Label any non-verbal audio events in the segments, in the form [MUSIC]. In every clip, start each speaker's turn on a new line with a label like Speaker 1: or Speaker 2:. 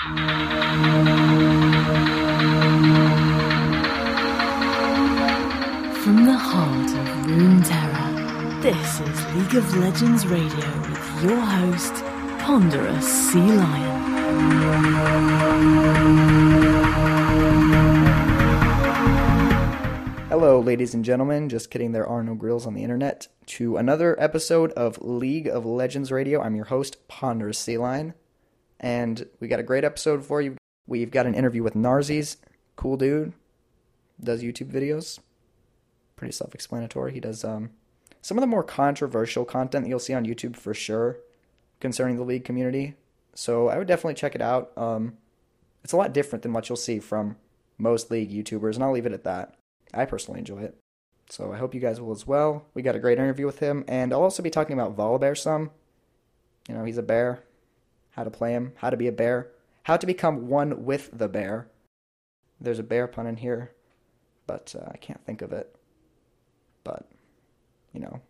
Speaker 1: From the heart of Runeterra, this is League of Legends Radio with your host, Ponderous Sea Lion.
Speaker 2: Hello, ladies and gentlemen. Just kidding, there are no grills on the internet. To another episode of League of Legends Radio. I'm your host, Ponderous Sea Lion. And we got a great episode for you. We've got an interview with Narzies. Cool dude. Does YouTube videos. Pretty self explanatory. He does um, some of the more controversial content that you'll see on YouTube for sure concerning the League community. So I would definitely check it out. Um, it's a lot different than what you'll see from most League YouTubers, and I'll leave it at that. I personally enjoy it. So I hope you guys will as well. We got a great interview with him, and I'll also be talking about Volibear some. You know, he's a bear. How to play him, how to be a bear, how to become one with the bear. There's a bear pun in here, but uh, I can't think of it. But, you know,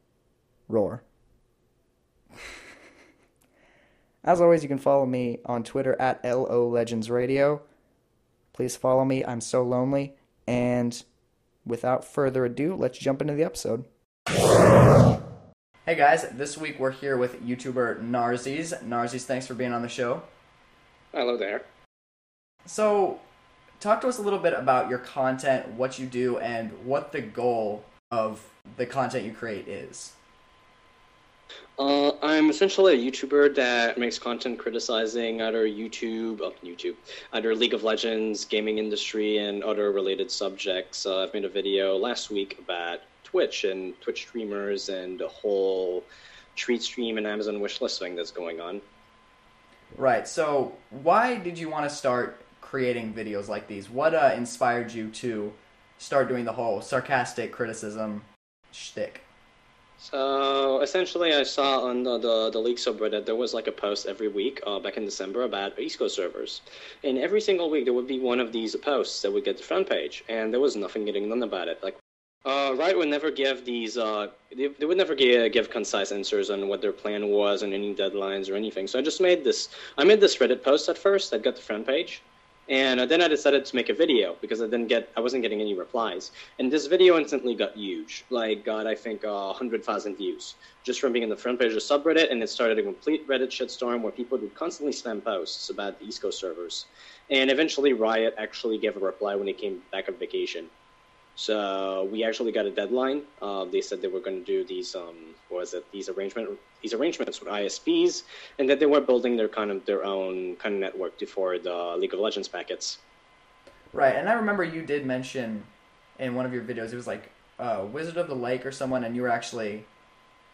Speaker 2: roar. [LAUGHS] As always, you can follow me on Twitter at LO Legends Radio. Please follow me. I'm so lonely. And without further ado, let's jump into the episode. Hey guys, this week we're here with YouTuber Narzies. Narzies, thanks for being on the show.
Speaker 3: Hello there.
Speaker 2: So, talk to us a little bit about your content, what you do, and what the goal of the content you create is.
Speaker 3: Uh, I'm essentially a YouTuber that makes content criticizing either YouTube, oh, YouTube, either League of Legends, gaming industry, and other related subjects. Uh, I've made a video last week about Twitch and Twitch streamers and the whole treat stream and Amazon wishlist thing that's going on.
Speaker 2: Right. So, why did you want to start creating videos like these? What uh, inspired you to start doing the whole sarcastic criticism shtick?
Speaker 3: So essentially, I saw on the, the, the League subreddit there was like a post every week uh, back in December about East Coast servers, and every single week there would be one of these posts that would get the front page, and there was nothing getting done about it. Like, uh, Riot would never give these, uh, they, they would never give, give concise answers on what their plan was and any deadlines or anything. So I just made this, I made this Reddit post at first I got the front page, and uh, then I decided to make a video because I didn't get, I wasn't getting any replies. And this video instantly got huge. Like, got, I think, uh, 100,000 views just from being in the front page of subreddit. And it started a complete Reddit shitstorm where people would constantly spam posts about the East Coast servers. And eventually, Riot actually gave a reply when he came back on vacation. So we actually got a deadline. Uh, they said they were going to do these, um, what was it? These arrangement, these arrangements with ISPs, and that they were building their kind of their own kind of network for the League of Legends packets.
Speaker 2: Right, and I remember you did mention in one of your videos it was like uh, Wizard of the Lake or someone, and you were actually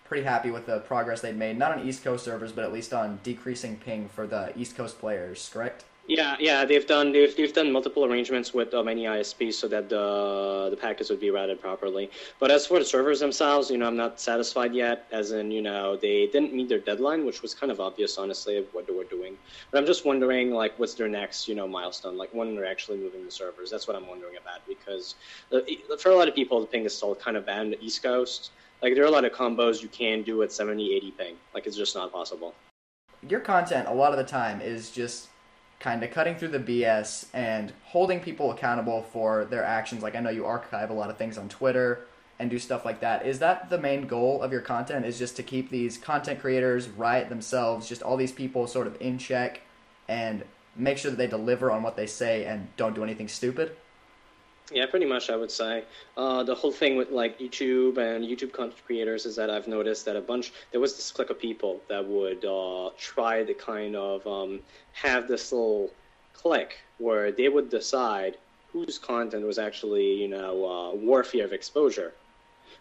Speaker 2: pretty happy with the progress they'd made, not on East Coast servers, but at least on decreasing ping for the East Coast players. Correct?
Speaker 3: Yeah, yeah, they've done they've, they've done multiple arrangements with uh, many ISPs so that the the packets would be routed properly. But as for the servers themselves, you know, I'm not satisfied yet. As in, you know, they didn't meet their deadline, which was kind of obvious, honestly, of what they were doing. But I'm just wondering, like, what's their next, you know, milestone? Like, when they're actually moving the servers? That's what I'm wondering about because uh, for a lot of people, the ping is still kind of bad on the East Coast. Like, there are a lot of combos you can do at 70, 80 ping. Like, it's just not possible.
Speaker 2: Your content, a lot of the time, is just kind of cutting through the BS and holding people accountable for their actions. Like I know you archive a lot of things on Twitter and do stuff like that. Is that the main goal of your content? Is just to keep these content creators, Riot themselves, just all these people sort of in check and make sure that they deliver on what they say and don't do anything stupid?
Speaker 3: Yeah, pretty much, I would say. Uh, the whole thing with like YouTube and YouTube content creators is that I've noticed that a bunch there was this clique of people that would uh, try to kind of um, have this little clique where they would decide whose content was actually you know uh, worthy of exposure,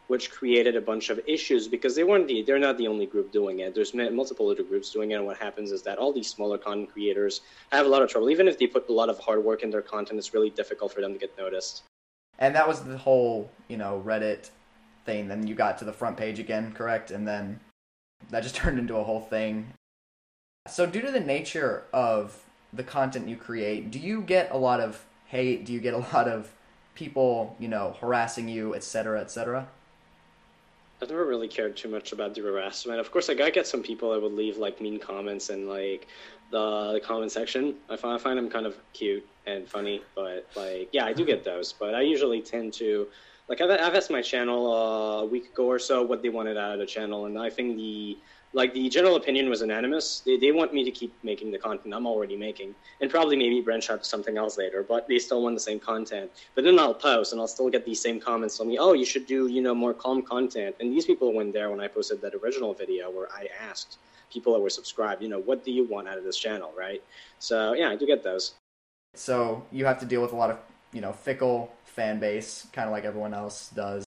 Speaker 3: which created a bunch of issues because they weren't the they're not the only group doing it. There's multiple other groups doing it, and what happens is that all these smaller content creators have a lot of trouble. Even if they put a lot of hard work in their content, it's really difficult for them to get noticed.
Speaker 2: And that was the whole, you know, Reddit thing. Then you got to the front page again, correct? And then that just [LAUGHS] turned into a whole thing. So, due to the nature of the content you create, do you get a lot of hate? Do you get a lot of people, you know, harassing you, etc., etc.?
Speaker 3: I've never really cared too much about the harassment. Of course, like I get some people that would leave like mean comments and like the, the comment section. I find I find them kind of cute and funny, but like yeah, I do get those. But I usually tend to like I've, I've asked my channel uh, a week ago or so what they wanted out of the channel, and I think the like the general opinion was unanimous. They, they want me to keep making the content I'm already making, and probably maybe branch out to something else later. But they still want the same content. But then I'll post, and I'll still get these same comments telling me, "Oh, you should do you know more calm content." And these people went there when I posted that original video where I asked people that were subscribed, you know, what do you want out of this channel, right? So yeah, I do get those.
Speaker 2: So you have to deal with a lot of you know fickle fan base, kind of like everyone else does.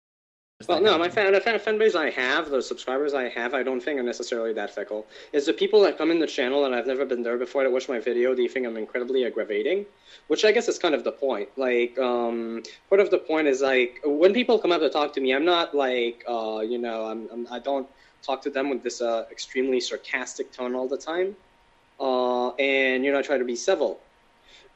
Speaker 3: Well, no, my fan, the fan, fan base I have, the subscribers I have, I don't think are necessarily that fickle. It's the people that come in the channel and I've never been there before that watch my video, they think I'm incredibly aggravating, which I guess is kind of the point. Like, um, part of the point is like when people come up to talk to me, I'm not like, uh, you know, I'm, I'm I don't talk to them with this uh, extremely sarcastic tone all the time, uh, and you know, I try to be civil.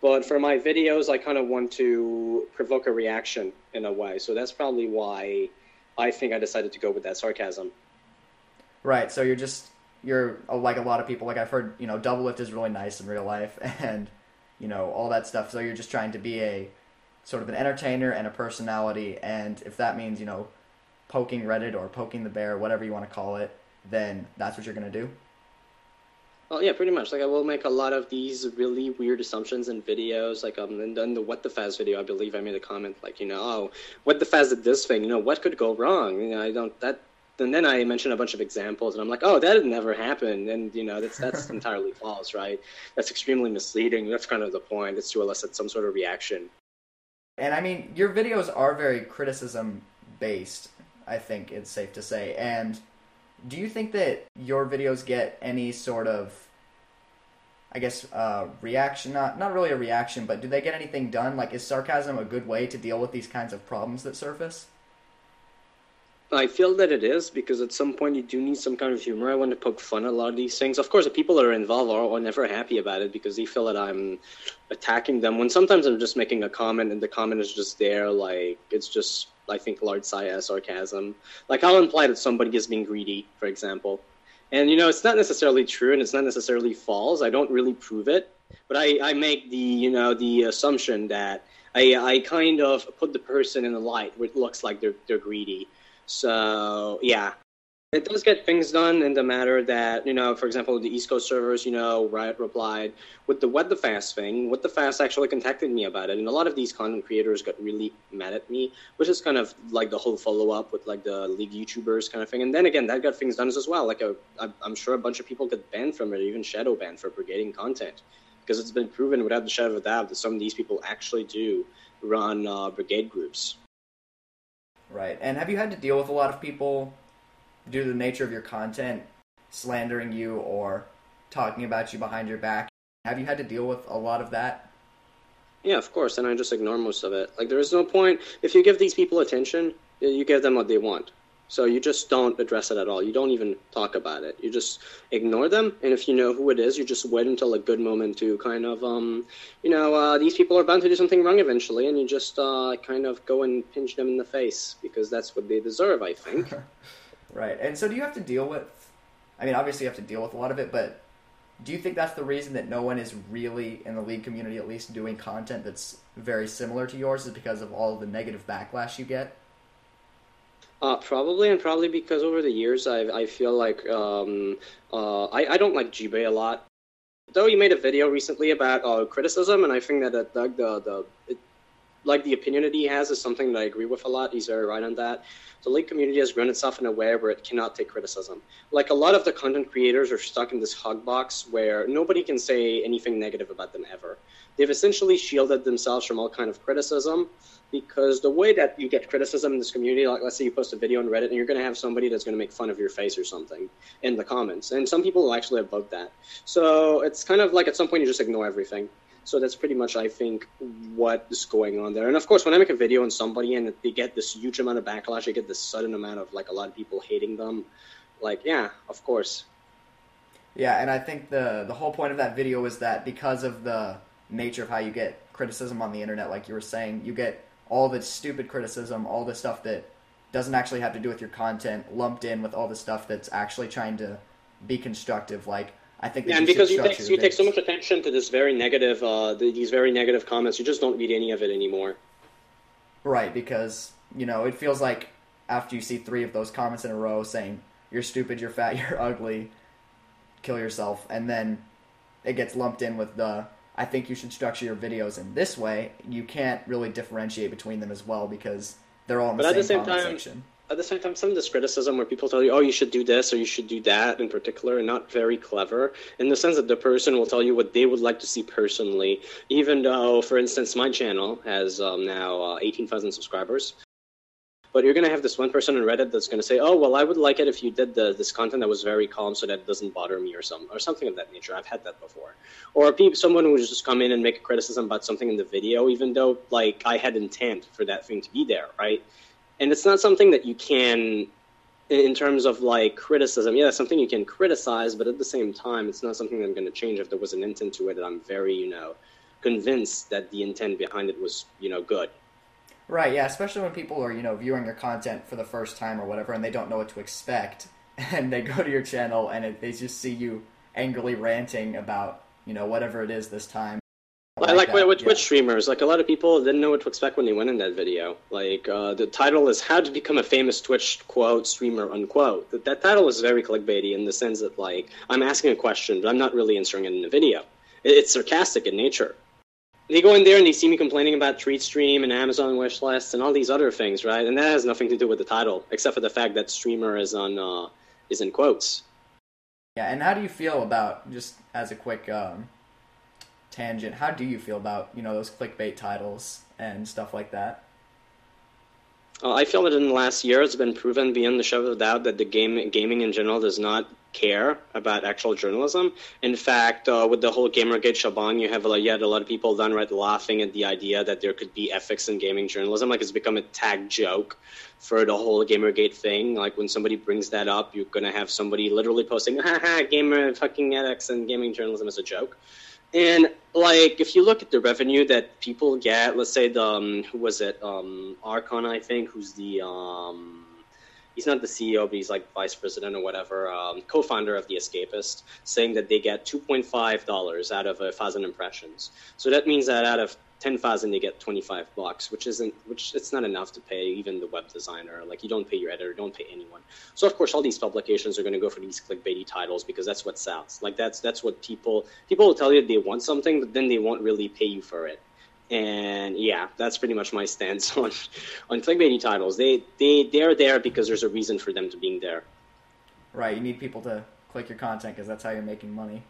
Speaker 3: But for my videos, I kind of want to provoke a reaction in a way. So that's probably why I think I decided to go with that sarcasm.
Speaker 2: Right. So you're just you're uh, like a lot of people. Like I've heard, you know, Doublelift is really nice in real life, [LAUGHS] and you know all that stuff. So you're just trying to be a sort of an entertainer and a personality. And if that means you know poking Reddit or poking the bear, whatever you want to call it, then that's what you're gonna do.
Speaker 3: Well, yeah, pretty much. Like I will make a lot of these really weird assumptions in videos. Like um, in, the What the Fast video, I believe I made a comment like, you know, oh, What the Fast did this thing. You know, what could go wrong? You know, I don't that. And then I mention a bunch of examples, and I'm like, oh, that had never happened, and you know, that's that's [LAUGHS] entirely false, right? That's extremely misleading. That's kind of the point. It's to elicit some sort of reaction.
Speaker 2: And I mean, your videos are very criticism based. I think it's safe to say. And do you think that your videos get any sort of I guess uh, reaction not not really a reaction, but do they get anything done? Like is sarcasm a good way to deal with these kinds of problems that surface?
Speaker 3: I feel that it is because at some point you do need some kind of humor. I want to poke fun at a lot of these things. Of course, the people that are involved are, are never happy about it because they feel that I'm attacking them. When sometimes I'm just making a comment and the comment is just there, like it's just I think large size sarcasm. Like I'll imply that somebody is being greedy, for example. And you know, it's not necessarily true and it's not necessarily false. I don't really prove it, but I, I make the you know the assumption that I I kind of put the person in the light where it looks like they're they're greedy. So yeah, it does get things done in the matter that you know, for example, the East Coast servers, you know, Riot replied with the What the fast thing. What the fast actually contacted me about it, and a lot of these content creators got really mad at me, which is kind of like the whole follow up with like the league YouTubers kind of thing. And then again, that got things done as well. Like I'm sure a bunch of people got banned from it, even shadow banned for brigading content, because it's been proven without the shadow of a doubt that some of these people actually do run uh, brigade groups.
Speaker 2: Right. And have you had to deal with a lot of people due to the nature of your content slandering you or talking about you behind your back? Have you had to deal with a lot of that?
Speaker 3: Yeah, of course, and I just ignore most of it. Like, there is no point. If you give these people attention, you give them what they want. So you just don't address it at all. You don't even talk about it. You just ignore them, and if you know who it is, you just wait until a good moment to kind of, um, you know, uh, these people are bound to do something wrong eventually, and you just uh, kind of go and pinch them in the face because that's what they deserve, I think. [LAUGHS]
Speaker 2: right. And so, do you have to deal with? I mean, obviously, you have to deal with a lot of it, but do you think that's the reason that no one is really in the league community, at least, doing content that's very similar to yours, is because of all the negative backlash you get?
Speaker 3: Uh, probably, and probably because over the years, I I feel like um, uh, I I don't like Jibe a lot. Though he made a video recently about uh, criticism, and I think that the the, the it, like the opinion that he has is something that I agree with a lot. He's very right on that. The league community has grown itself in a way where it cannot take criticism. Like a lot of the content creators are stuck in this hug box where nobody can say anything negative about them ever. They've essentially shielded themselves from all kind of criticism because the way that you get criticism in this community, like let's say you post a video on Reddit and you're going to have somebody that's going to make fun of your face or something in the comments, and some people will actually above that. So it's kind of like at some point you just ignore everything. So that's pretty much, I think, what is going on there. And of course, when I make a video on somebody and they get this huge amount of backlash, I get this sudden amount of like a lot of people hating them. Like, yeah, of course.
Speaker 2: Yeah, and I think the the whole point of that video is that because of the nature of how you get criticism on the internet, like you were saying, you get all the stupid criticism, all the stuff that doesn't actually have to do with your content, lumped in with all the stuff that's actually trying to be constructive. Like, I think
Speaker 3: Yeah, and because you take you take so much attention to this very negative, uh, th- these very negative comments, you just don't read any of it anymore.
Speaker 2: Right, because you know it feels like after you see three of those comments in a row saying you're stupid, you're fat, [LAUGHS] you're ugly, kill yourself, and then it gets lumped in with the I think you should structure your videos in this way. You can't really differentiate between them as well because they're all in the
Speaker 3: But
Speaker 2: same,
Speaker 3: at the same time-
Speaker 2: section.
Speaker 3: At the same time, some of this criticism where people tell you, "Oh, you should do this or you should do that," in particular, are not very clever in the sense that the person will tell you what they would like to see personally. Even though, for instance, my channel has um, now uh, 18,000 subscribers, but you're going to have this one person on Reddit that's going to say, "Oh, well, I would like it if you did the, this content that was very calm, so that it doesn't bother me, or some or something of that nature." I've had that before, or someone who would just come in and make a criticism about something in the video, even though like I had intent for that thing to be there, right? And it's not something that you can, in terms of like criticism. Yeah, it's something you can criticize, but at the same time, it's not something that I'm going to change if there was an intent to it. And I'm very, you know, convinced that the intent behind it was, you know, good.
Speaker 2: Right, yeah, especially when people are, you know, viewing your content for the first time or whatever and they don't know what to expect [LAUGHS] and they go to your channel and it, they just see you angrily ranting about, you know, whatever it is this time. I
Speaker 3: Like, like
Speaker 2: that,
Speaker 3: with
Speaker 2: yeah.
Speaker 3: Twitch streamers, like a lot of people didn't know what to expect when they went in that video. Like uh, the title is "How to Become a Famous Twitch quote Streamer." Unquote. That, that title is very clickbaity in the sense that like I'm asking a question, but I'm not really answering it in the video. It, it's sarcastic in nature. They go in there and they see me complaining about TreatStream and Amazon wish lists and all these other things, right? And that has nothing to do with the title, except for the fact that streamer is on uh, is in quotes.
Speaker 2: Yeah, and how do you feel about just as a quick um, tangent? How do you feel about you know those clickbait titles and stuff like that?
Speaker 3: Uh, I feel that in the last year, it's been proven beyond the shadow of doubt that the game gaming in general does not care about actual journalism. In fact, uh, with the whole Gamergate shabang, you have a, lot- a lot of people downright laughing at the idea that there could be ethics in gaming journalism. Like it's become a tag joke for the whole Gamergate thing. Like when somebody brings that up, you're gonna have somebody literally posting, "Ha gamer fucking ethics and gaming journalism is a joke." And like, if you look at the revenue that people get, let's say the um, who was it, um, Archon, I think, who's the um, he's not the CEO, but he's like vice president or whatever, um, co-founder of the Escapist, saying that they get two point five dollars out of a thousand impressions. So that means that out of ten thousand, they get twenty five bucks, which isn't, which it's not enough to pay even the web designer. Like you don't pay your editor, you don't pay anyone. So of course, all these publications are going to go for these clickbaity titles because that's what sells. Like that's that's what people people will tell you they want something, but then they won't really pay you for it. And yeah, that's pretty much my [LAUGHS] stance on on clickbaity titles. They they they're there because there's a reason for them to being there.
Speaker 2: Right, you need people to click your content because that's how you're making money.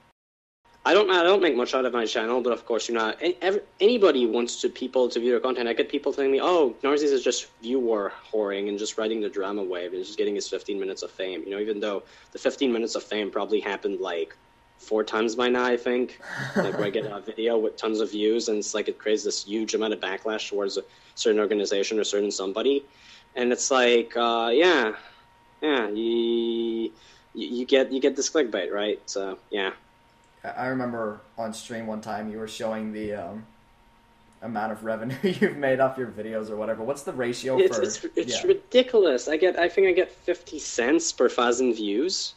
Speaker 3: I don't I don't make much out of my channel, but of course, you know, any, anybody wants to people to view their content. I get people telling me, "Oh, Narzi's is just viewer whoring and just riding the drama wave and just getting his 15 minutes of fame." You know, even though the 15 minutes of fame probably happened like four times by now, I think. [LAUGHS] like where I get a video with tons of views, and it's like it creates this huge amount of backlash towards a certain organization or certain somebody, and it's like, uh, yeah, yeah, you, you get you get this clickbait, right? So yeah.
Speaker 2: I remember on stream one time you were showing the um, amount of revenue [LAUGHS] you've made off your videos or whatever. What's the ratio
Speaker 3: It's
Speaker 2: for?
Speaker 3: it's, it's
Speaker 2: yeah.
Speaker 3: ridiculous. I get I think I get fifty cents per thousand views.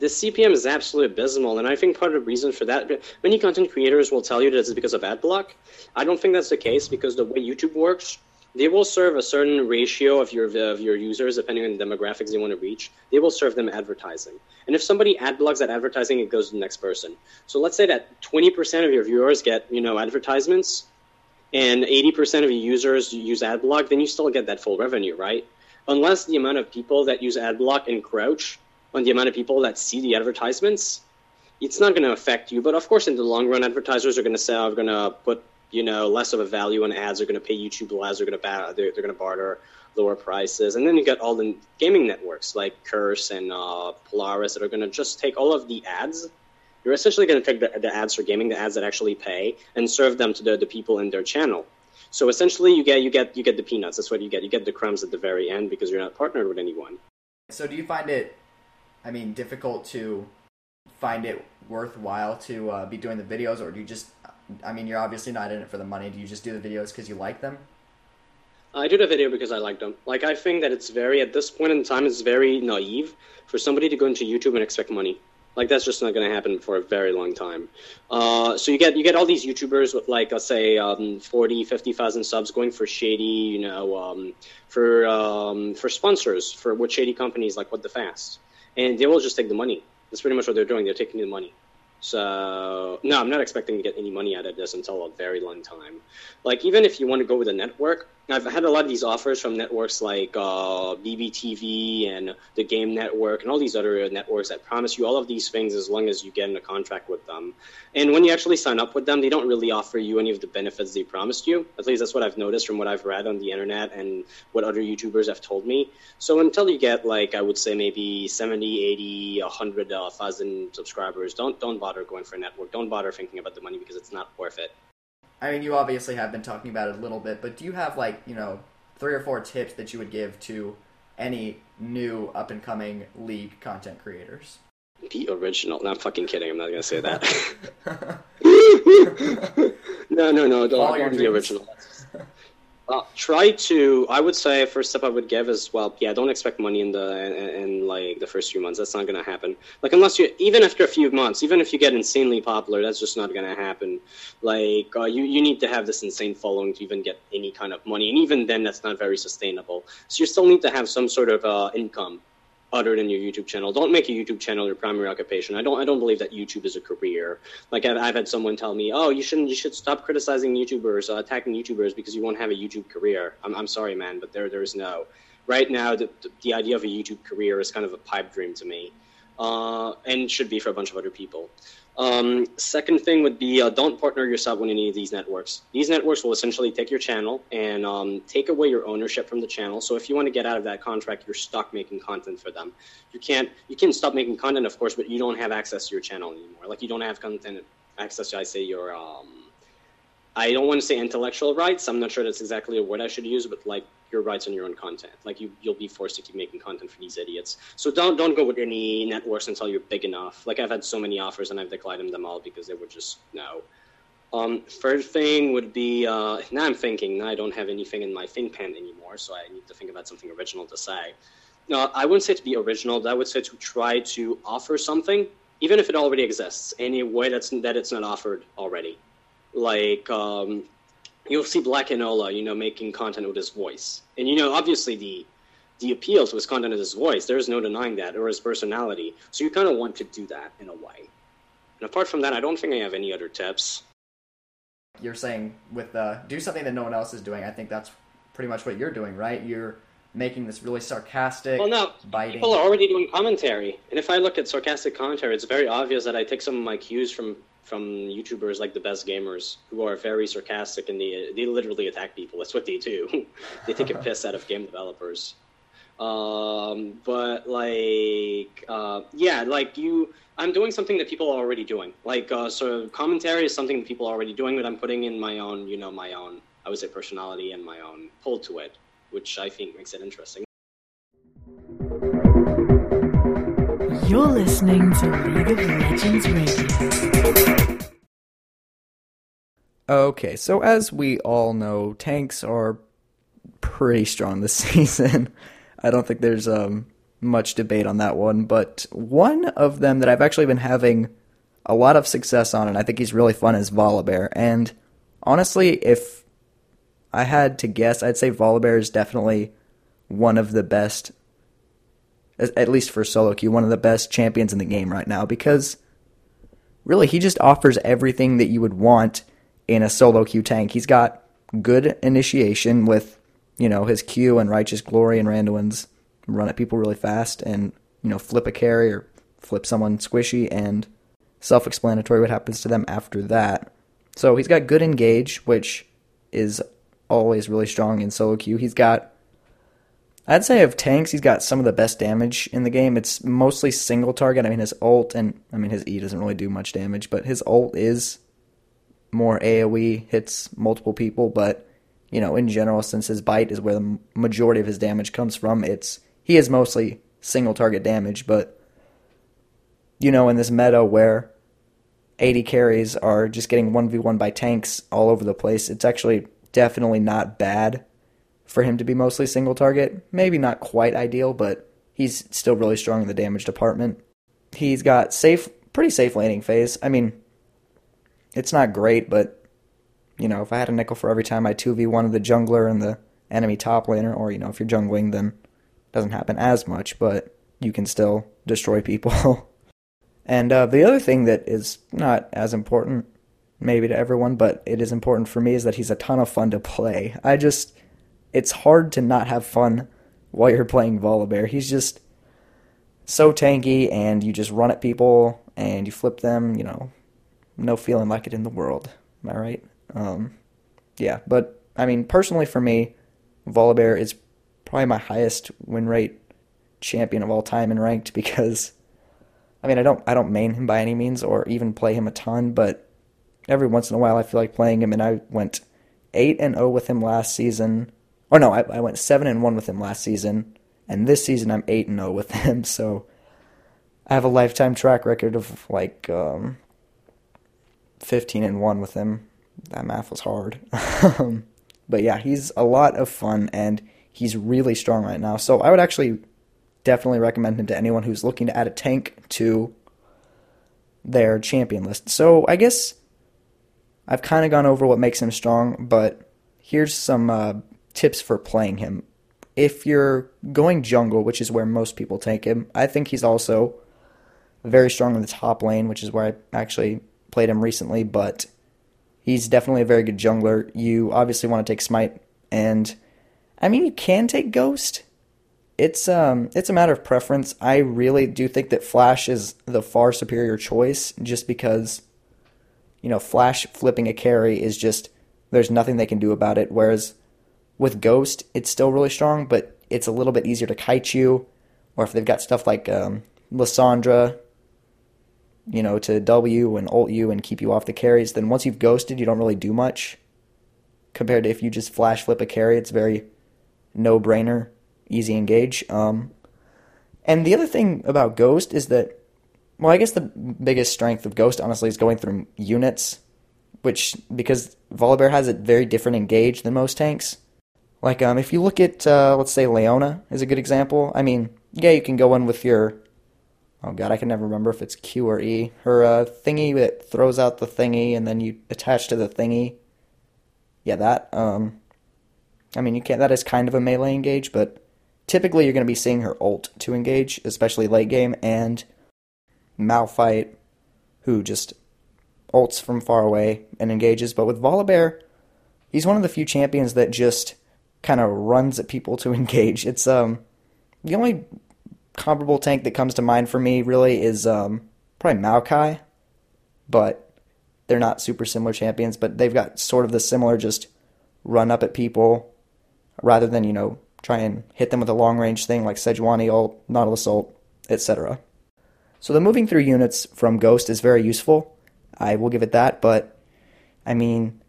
Speaker 3: The CPM is absolutely abysmal, and I think part of the reason for that, many content creators will tell you that it's because of ad block. I don't think that's the case because the way YouTube works, they will serve a certain ratio of your of your users depending on the demographics they want to reach. They will serve them advertising, and if somebody ad blocks that advertising, it goes to the next person. So let's say that twenty percent of your viewers get you know advertisements, and 80% of your users use AdBlock, then you still get that full revenue, right? Unless the amount of people that use ad block encroach on the amount of people that see the advertisements, it's not going to affect you. But of course, in the long run, advertisers are going to say, are going to put you know less of a value on ads. They're going to pay YouTube less. They're going to they're, they're going to barter lower prices, and then you got all the gaming networks like Curse and uh, Polaris that are going to just take all of the ads you're essentially going to take the, the ads for gaming, the ads that actually pay, and serve them to the, the people in their channel. So essentially, you get you get you get the peanuts. That's what you get. You get the crumbs at the very end because you're not partnered with anyone.
Speaker 2: So do you find it, I mean, difficult to find it worthwhile to uh, be doing the videos, or do you just, I mean, you're obviously not in it for the money. Do you just do the videos because you like them?
Speaker 3: I do the video because I like them. Like I think that it's very at this point in time, it's very naive for somebody to go into YouTube and expect money. Like that's just not going to happen for a very long time. Uh, so you get you get all these YouTubers with like let's say um, 40, 50,000 subs going for shady, you know, um, for um, for sponsors for what shady companies like What the Fast, and they will just take the money. That's pretty much what they're doing. They're taking the money. So no, I'm not expecting to get any money out of this until a very long time. Like even if you want to go with a network, I've had a lot of these offers from networks like uh, BBTV and the Game Network and all these other networks that promise you all of these things as long as you get in a contract with them. And when you actually sign up with them, they don't really offer you any of the benefits they promised you. At least that's what I've noticed from what I've read on the internet and what other YouTubers have told me. So until you get like I would say maybe 70, 80, 100 uh, subscribers, don't don't bother going for a network. Don't bother thinking about the money because it's not worth it.
Speaker 2: I mean, you obviously have been talking about it a little bit, but do you have like you know three or four tips that you would give to any new up and coming league content creators?
Speaker 3: Be original. No, I'm fucking kidding. I'm not gonna say that. [LAUGHS] [LAUGHS] no, no, no. Don't, don't be original. Uh, try to. I would say first step I would give is well, yeah, don't expect money in the in, in like the first few months. That's not going to happen. Like unless you even after a few months, even if you get insanely popular, that's just not going to happen. Like uh, you you need to have this insane following to even get any kind of money, and even then, that's not very sustainable. So you still need to have some sort of uh, income other in your YouTube channel. Don't make a YouTube channel your primary occupation. I don't. I don't believe that YouTube is a career. Like I've, I've had someone tell me, "Oh, you shouldn't. You should stop criticizing YouTubers, uh, attacking YouTubers because you won't have a YouTube career." I'm, I'm sorry, man, but there there is no. Right now, the, the idea of a YouTube career is kind of a pipe dream to me, uh, and should be for a bunch of other people. Um, second thing would be uh, don't partner yourself with any of these networks. These networks will essentially take your channel and um, take away your ownership from the channel. So if you want to get out of that contract, you're stuck making content for them. You can't you can stop making content, of course, but you don't have access to your channel anymore. Like you don't have content access to, I say, your um, I don't want to say intellectual rights. I'm not sure that's exactly a word I should use, but like your rights on your own content. Like you, you'll be forced to keep making content for these idiots. So don't don't go with any networks until you're big enough. Like I've had so many offers and I've declined them all because they were just no. Um, third thing would be uh, now I'm thinking now I don't have anything in my think pen anymore, so I need to think about something original to say. No, I wouldn't say to be original. I would say to try to offer something, even if it already exists, in a way that's that it's not offered already. Like um, you'll see Black Enola, you know, making content with his voice, and you know, obviously the the appeal to his content is his voice. There's no denying that, or his personality. So you kind of want to do that in a way. And apart from that, I don't think I have any other tips.
Speaker 2: You're saying with uh, do something that no one else is doing. I think that's pretty much what you're doing, right? You're making this really sarcastic,
Speaker 3: well, no,
Speaker 2: biting.
Speaker 3: People are already doing commentary, and if I look at sarcastic commentary, it's very obvious that I take some of my cues from from YouTubers like the best gamers who are very sarcastic and they they literally attack people. That's what they do. [LAUGHS] they take a [LAUGHS] piss out of game developers. Um, but like, uh, yeah, like you, I'm doing something that people are already doing. Like, uh, so commentary is something that people are already doing, but I'm putting in my own, you know, my own, I would say, personality and my own pull to it, which I think makes it interesting.
Speaker 1: You're listening to League of Legends Radio.
Speaker 2: Okay, so as we all know, tanks are pretty strong this [LAUGHS] season. I don't think there's um, much debate on that one, but one of them that I've actually been having a lot of success on, and I think he's really fun, is Volibear. And honestly, if I had to guess, I'd say Volibear is definitely one of the best, at least for solo queue, one of the best champions in the game right now because really he just offers everything that you would want in a solo queue tank. He's got good initiation with, you know, his Q and Righteous Glory and Randuin's run at people really fast and, you know, flip a carry or flip someone squishy and self explanatory what happens to them after that. So he's got good engage, which is always really strong in solo queue. He's got I'd say of tanks, he's got some of the best damage in the game. It's mostly single target. I mean, his ult and I mean his E doesn't really do much damage, but his ult is more AoE, hits multiple people, but you know, in general, since his bite is where the majority of his damage comes from, it's he is mostly single target damage, but you know, in this meta where AD carries are just getting 1v1 by tanks all over the place, it's actually definitely not bad for him to be mostly single target. Maybe not quite ideal, but he's still really strong in the damage department. he's got safe, pretty safe laning phase. I mean, it's not great, but you know, if I had a nickel for every time I two v one of the jungler and the enemy top laner, or you know, if you're jungling, then it doesn't happen as much, but you can still destroy people. [LAUGHS] and uh, the other thing that is not as important, maybe to everyone, but it is important for me, is that he's a ton of fun to play. I just, it's hard to not have fun while you're playing Volibear. He's just so tanky, and you just run at people and you flip them. You know, no feeling like it in the world. Am I right? Um, yeah, but I mean, personally for me, Volibear is probably my highest win rate champion of all time in ranked [LAUGHS] because I mean I don't I don't main him by any means or even play him a ton, but every once in a while I feel like playing him and I went eight and 0 with him last season. Or no, I, I went seven and one with him last season, and this season I'm eight and zero with him. [LAUGHS] So I have a lifetime track record of like um, fifteen and one with him. That math was hard, [LAUGHS] um, but yeah, he's a lot of fun and he's really strong right now. So I would actually definitely recommend him to anyone who's looking to add a tank to their champion list. So I guess I've kind of gone over what makes him strong, but here's some uh, tips for playing him. If you're going jungle, which is where most people take him, I think he's also very strong in the top lane, which is where I actually played him recently, but he's definitely a very good jungler. You obviously want to take Smite, and I mean, you can take Ghost. It's um, it's a matter of preference. I really do think that Flash is the far superior choice, just because, you know, Flash flipping a carry is just there's nothing they can do about it. Whereas with Ghost, it's still really strong, but it's a little bit easier to kite you. Or if they've got stuff like um, Lissandra, you know, to W and ult you and keep you off the carries, then once you've ghosted, you don't really do much. Compared to if you just flash flip a carry, it's very no brainer, easy engage. Um, and the other thing about Ghost is that, well, I guess the biggest strength of Ghost, honestly, is going through units, which, because Volibear has a very different engage than most tanks. Like, um, if you look at, uh, let's say, Leona is a good example. I mean, yeah, you can go in with your, oh god, I can never remember if it's Q or E. Her uh, thingy that throws out the thingy, and then you attach to the thingy. Yeah, that. Um, I mean, you can't. That is kind of a melee engage, but typically you're going to be seeing her ult to engage, especially late game, and Malphite, who just ults from far away and engages. But with Volibear, he's one of the few champions that just kind of runs at people to [LAUGHS] engage. It's um the only comparable tank that comes to mind for me really is um probably Maokai, but they're not super similar champions, but they've got sort of the similar just run up at people rather than, you know, try and hit them with a long range thing like Sejuani ult, Nautilus ult, etc. So the moving through units from Ghost is very useful. I will give it that, but I mean,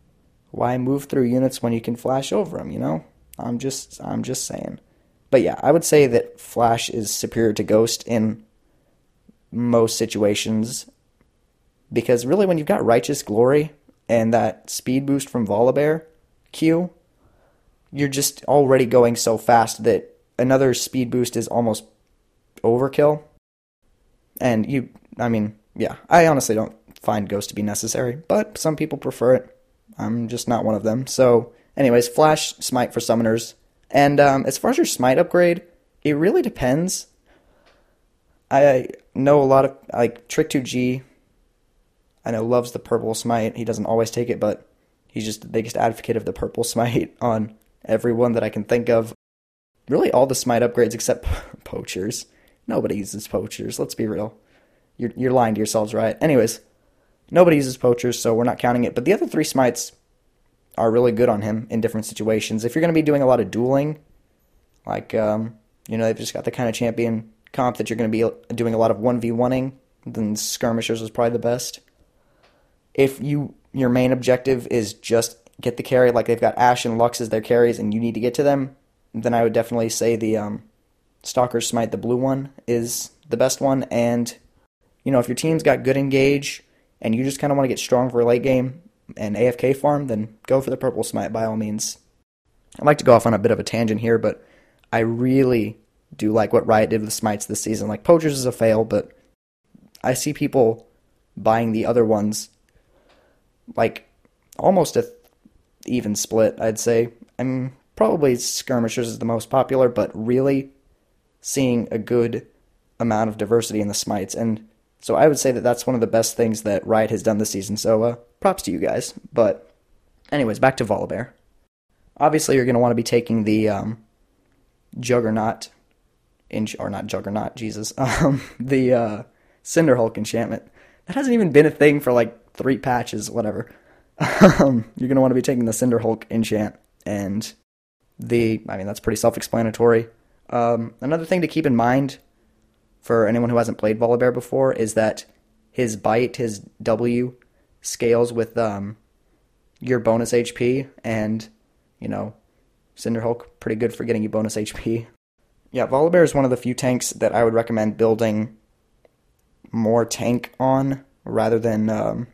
Speaker 2: why move through units when you can flash over them, you know? I'm just I'm just saying. But yeah, I would say that Flash is superior to Ghost in most situations because really when you've got Righteous Glory and that speed boost from Volibear Q, you're just already going so fast that another speed boost is almost overkill. And you I mean, yeah, I honestly don't find Ghost to be necessary, but some people prefer it. I'm just not one of them. So Anyways, Flash Smite for summoners. And um, as far as your Smite upgrade, it really depends. I know a lot of, like, Trick2G, I know loves the purple Smite. He doesn't always take it, but he's just the biggest advocate of the purple [LAUGHS] Smite on everyone that I can think of. Really, all the Smite upgrades except [LAUGHS] Poachers. Nobody uses Poachers, let's be real. You're, you're lying to yourselves, right? Anyways, nobody uses Poachers, so we're not counting it. But the other three Smites are really good on him in different situations. If you're going to be doing a lot of dueling, like um, you know they've just got the kind of champion comp that you're going to be doing a lot of one v oneing, then skirmishers is probably the best. If you your main objective is just get the carry, like they've got Ashe and Lux as their carries, and you need to get to them, then I would definitely say the um, Stalker Smite, the blue one, is the best one. And you know if your team's got good engage and you just kind of want to get strong for a late game, an AFK farm, then go for the purple smite by all means. I'd like to go off on a bit of a tangent here, but I really do like what Riot did with smites this season. Like Poachers is a fail, but I see people buying the other ones like almost a even split, I'd say. I mean, probably skirmishers is the most popular, but really seeing a good amount of diversity in the smites. And so I would say that that's one of the best things that Riot has done this season. So uh, props to you guys. But, anyways, back to Volibear. Obviously, you're going to want to be taking the um, Juggernaut, in, or not Juggernaut, Jesus, [LAUGHS] um, the uh, Cinderhulk enchantment. That hasn't even been a thing for like three patches, whatever. [LAUGHS] Um, you're going to want to be taking the Cinderhulk enchant and the, I mean, that's pretty self explanatory. Um, another thing to keep in mind for anyone who hasn't played Volibear before is that his bite, his W, scales with um, your bonus HP, and, you know, Cinderhulk, pretty good for getting you bonus HP. Yeah, Volibear is one of the few tanks that I would recommend building more tank on rather than, um,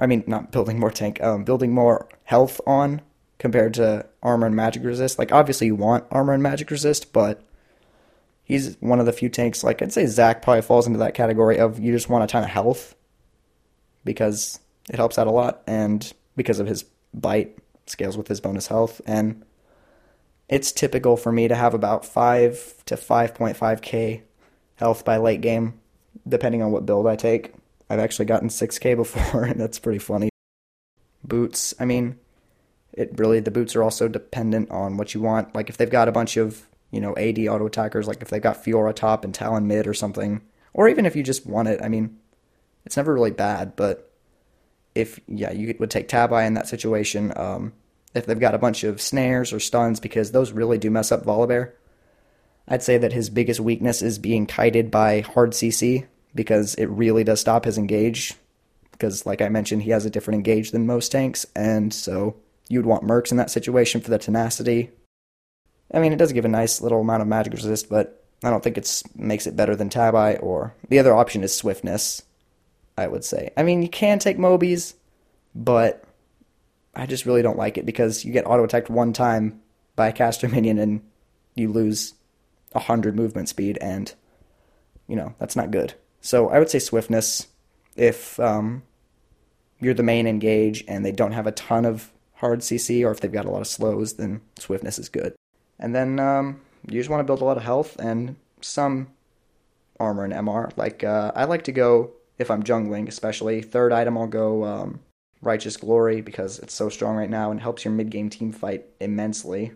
Speaker 2: I mean, not building more tank, um, building more health on compared to armor and magic resist. Like, obviously, you want armor and magic resist, but he's one of the few tanks. Like, I'd say Zac probably falls into that category of you just want a ton of health because it helps out a lot, and because of his bite scales with his bonus health. And it's typical for me to have about 5 to 5.5k health by late game, depending on what build I take. I've actually gotten 6k [LAUGHS] before, and that's pretty funny. Boots, I mean, it really the boots are also dependent on what you want. Like if they've got a bunch of you know AD auto attackers, like if they've got Fiora top and Talon mid or something, or even if you just want it. I mean, it's never really bad, but if yeah, you would take Tabi in that situation. Um, if they've got a bunch of snares or stuns, because those really do mess up Volibear. I'd say that his biggest weakness is being kited by hard CC because it really does stop his engage. Because, like I mentioned, he has a different engage than most tanks, and so you'd want Mercs in that situation for the tenacity. I mean, it does give a nice little amount of magic resist, but I don't think it makes it better than Tabi or the other option is swiftness. I would say. I mean, you can take Mobies, but I just really don't like it because you get auto attacked one time by a caster [LAUGHS] minion and you lose hundred movement speed, and you know that's not good. So I would say swiftness if um, you're the main engage and they don't have a ton of hard CC, or if they've got a lot of slows, then swiftness is good. And then um, you just want to build a lot of health and some armor and MR. Like uh, I like to go if I'm jungling, especially third item, I'll go um, Righteous Glory because it's so strong right now and helps your mid game team fight immensely.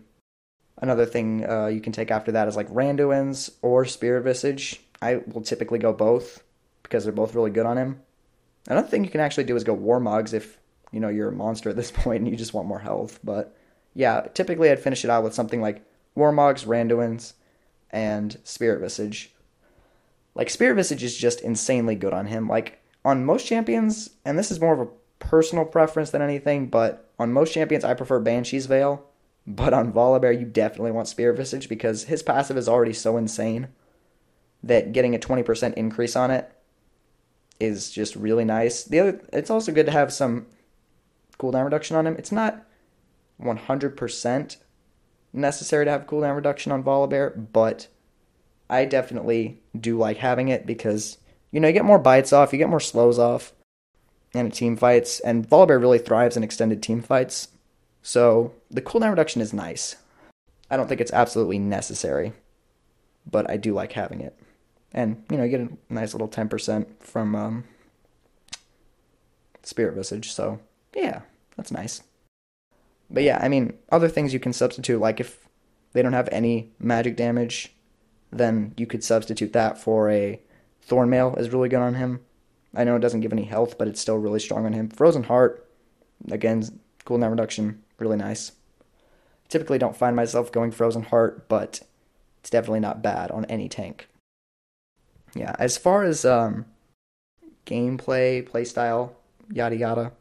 Speaker 2: Another thing uh, you can take after that is like Randuin's or Spirit Visage. I will typically go both because they're both really good on him. Another thing you can actually do is go Warmogs if you know you're a monster at this [LAUGHS] point and you just want more health. But yeah, typically I'd finish it out with something like Warmogs, Randuin's, and Spirit Visage. Like Spirit Visage is just insanely good on him. Like on most champions, and this is more of a personal preference than anything, but on most champions I prefer Banshee's Veil. But on Volibear, you definitely want Spirit Visage because his passive is already so insane that getting a 20% increase on it is just really nice. The other, it's also good to have some cooldown reduction on him. It's not 100% necessary to have cooldown reduction on Volibear, but I definitely do like having it because, you know, you get more bites off, you get more slows off in team fights, and Volibear really thrives in extended team fights. So the cooldown reduction is nice. I don't think it's absolutely necessary, but I do like having it. And, you know, you get a nice little 10% from um, Spirit Visage, so yeah, that's nice. But yeah, I mean, other things you can substitute, like if they don't have any magic damage, then you could substitute that for a Thornmail is really good on him. I know it doesn't give any health, but it's still really strong on him. Frozen Heart, again, cooldown reduction, really nice. Typically don't find myself going Frozen Heart, but it's definitely not bad on any tank. Yeah, as far as um, gameplay, playstyle, yada yada,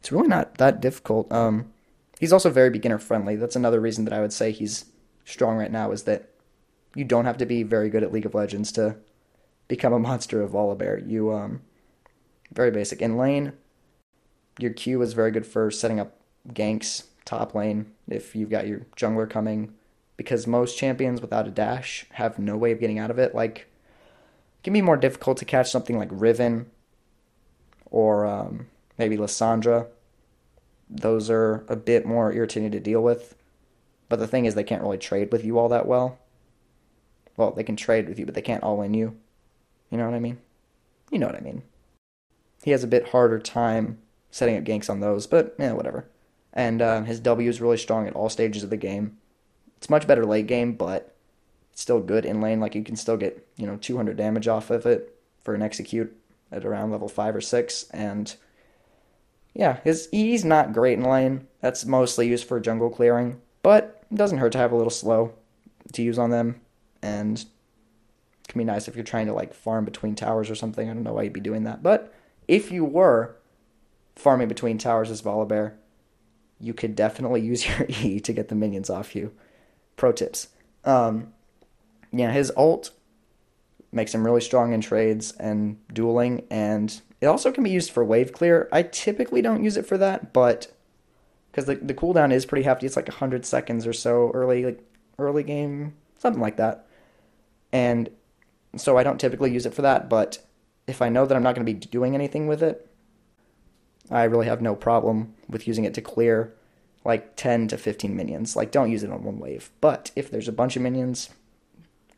Speaker 2: it's really not that difficult. Um, he's also very beginner friendly. That's another reason that I would say he's strong right now is that you don't have to be very good at League of Legends to become a monster of Volibear. You um, very basic in lane. Your Q is very good for setting up ganks top lane if you've got your jungler coming, because most champions without a dash have no way of getting out of it. Like it can be more difficult to catch something like Riven or um, maybe Lissandra. Those are a bit more irritating to deal with. But the thing is, they can't really trade with you all that well. Well, they can trade with you, but they can't all in you. You know what I mean? You know what I mean. He has a bit harder time setting up ganks on those, but yeah, whatever. And uh, his W is really strong at all stages of the game. It's much better late game, but it's still good in lane. Like you can still get you know 200 damage off of it for an execute at around level five or six, and yeah, his E's not great in lane. That's mostly used for jungle clearing, but it doesn't hurt to have a little slow to use on them, and it can be nice if you're trying to like farm between towers or something. I don't know why you'd be doing that, but if you were farming between towers as Volibear, you could definitely [LAUGHS] use your E to get the minions off you. Pro tips. Um, yeah, his ult makes him really strong in trades and dueling, and it also can be used for wave clear. I typically don't use it for that, but because the the cooldown is pretty hefty, it's like hundred seconds or so early, like early game, something like that, and so I don't typically use it for that. But if I know that I'm not going to be doing anything with it, I really have no problem with using it to clear like 10 to 15 minions. Like, don't use it on one wave. But if there's a bunch of minions,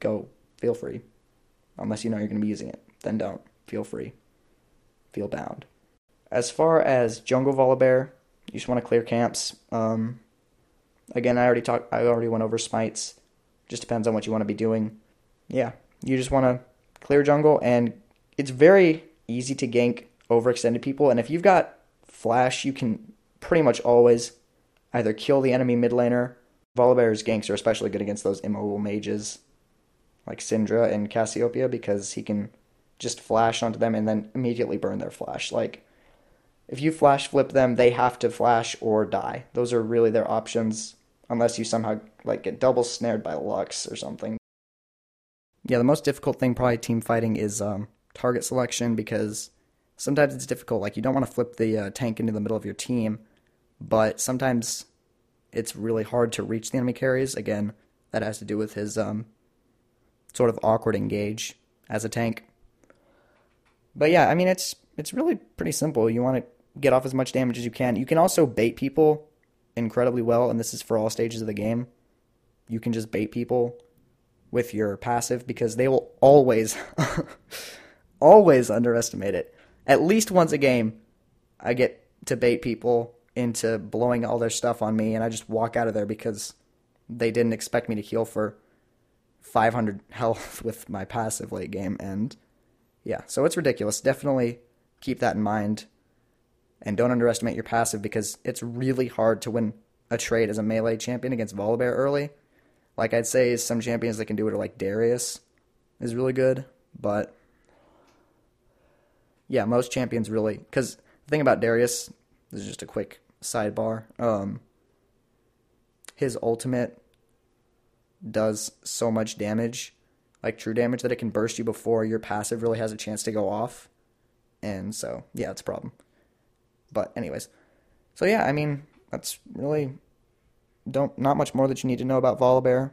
Speaker 2: go. Feel free. Unless you know you're going to be using it. Then don't. Feel free. Feel bound. As far as Jungle Volibear, you just want to clear camps. Um, again, I already talked. I already went over smites. Just depends on what you want to be doing. Yeah, you just want to clear jungle, and it's very easy to gank overextended people. And if you've got flash, you can pretty much always either kill the enemy mid laner. Volibear's ganks are especially good against those immobile mages like Syndra and Cassiopeia because he can just flash onto them and then immediately burn their flash. Like if you flash flip them, they have to flash or die. Those are really their options unless you somehow like get double snared by Lux or something. Yeah, the most difficult thing probably team fighting is um, target selection because sometimes it's difficult. Like you don't want to flip the uh, tank into the middle of your team, but sometimes it's really hard to reach the enemy carries. Again, that has to do with his um, sort of awkward engage as a tank. But yeah, I mean it's it's really pretty simple. You want to get off as much damage as you can. You can also bait people incredibly well, and this is for all stages of the game. You can just bait people with your passive because they will always [LAUGHS] always underestimate it. At least once a game, I get to bait people into blowing all their stuff on me, and I just walk out of there because they didn't expect me to heal for 500 [LAUGHS] health with my passive late game, and yeah, so it's ridiculous. Definitely keep that in mind, and don't underestimate your passive because it's really hard to win a trade as a melee champion against Volibear early. Like I'd say, some champions that can do it are like Darius is really good, but yeah, most champions really because the thing about Darius this is just a quick sidebar. Um, his ultimate does so much damage, like true damage, that it can burst you before your passive really has a chance to go off. And so, yeah, it's a problem. But, anyways. So, yeah, I mean, that's really don't not much more that you need to know about Volibear.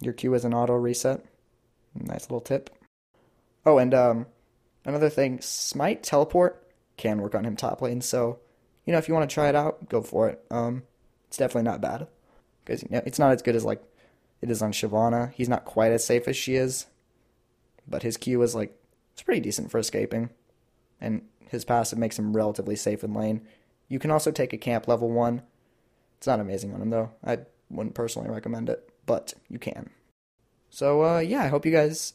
Speaker 2: Your Q is an auto reset. Nice little tip. Oh, and um, another thing, Smite teleport can work on him top lane. So, you know, if you want to try it out, go for it. Um, it's definitely not bad because you know, it's not as good as like it is on Shyvana. He's not quite as safe as she is, but his Q is like it's pretty decent for escaping, and his passive makes him relatively safe in lane. You can also take a camp level one. It's not amazing on him though. I wouldn't personally recommend it, but you can. So uh, yeah, I hope you guys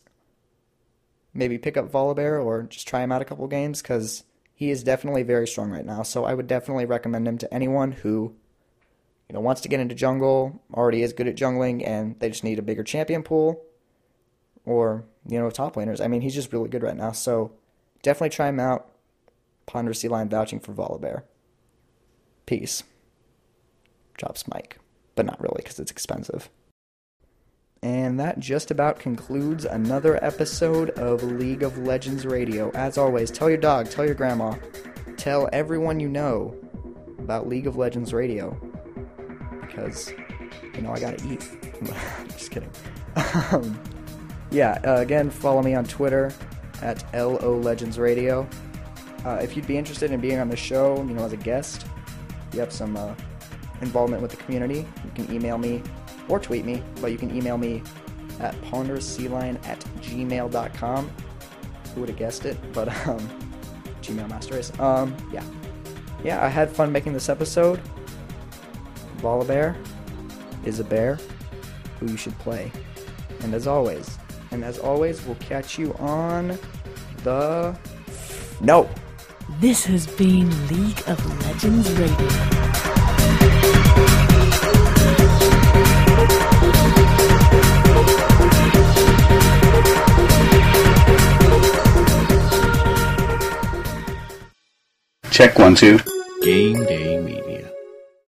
Speaker 2: maybe pick up Volibear or just try him out a couple games because he is definitely very strong right now. So I would definitely recommend him to anyone who you know, wants to get into jungle, already is good at jungling, and they just need a bigger champion pool, or you know, top laners. I mean, he's just really good right now. So definitely try him out. Ponder Sea Lion vouching for Volibear. Peace. Drops Mike, but not really because it's expensive. And that just about concludes another episode of League of Legends Radio. As always, tell your dog, tell your grandma, tell everyone you know about League of Legends Radio because you know I gotta eat. [LAUGHS] Just kidding. Um, yeah, uh, again, follow me on Twitter at LO Legends Radio. Uh, if you'd be interested in being on the show, you know, as a guest, you have some uh, involvement with the community, you can email me or tweet me, but you can email me at ponderoussealion at gmail.com. Who would have guessed it? But, [LAUGHS] um, Gmail Master Race. Um, yeah. Yeah, I had fun making this episode. Volibear is a bear who you should play. And as always, and as always, we'll catch you on the. No!
Speaker 1: This has been League of Legends Radio.
Speaker 4: Check one, two.
Speaker 5: Game Day Media.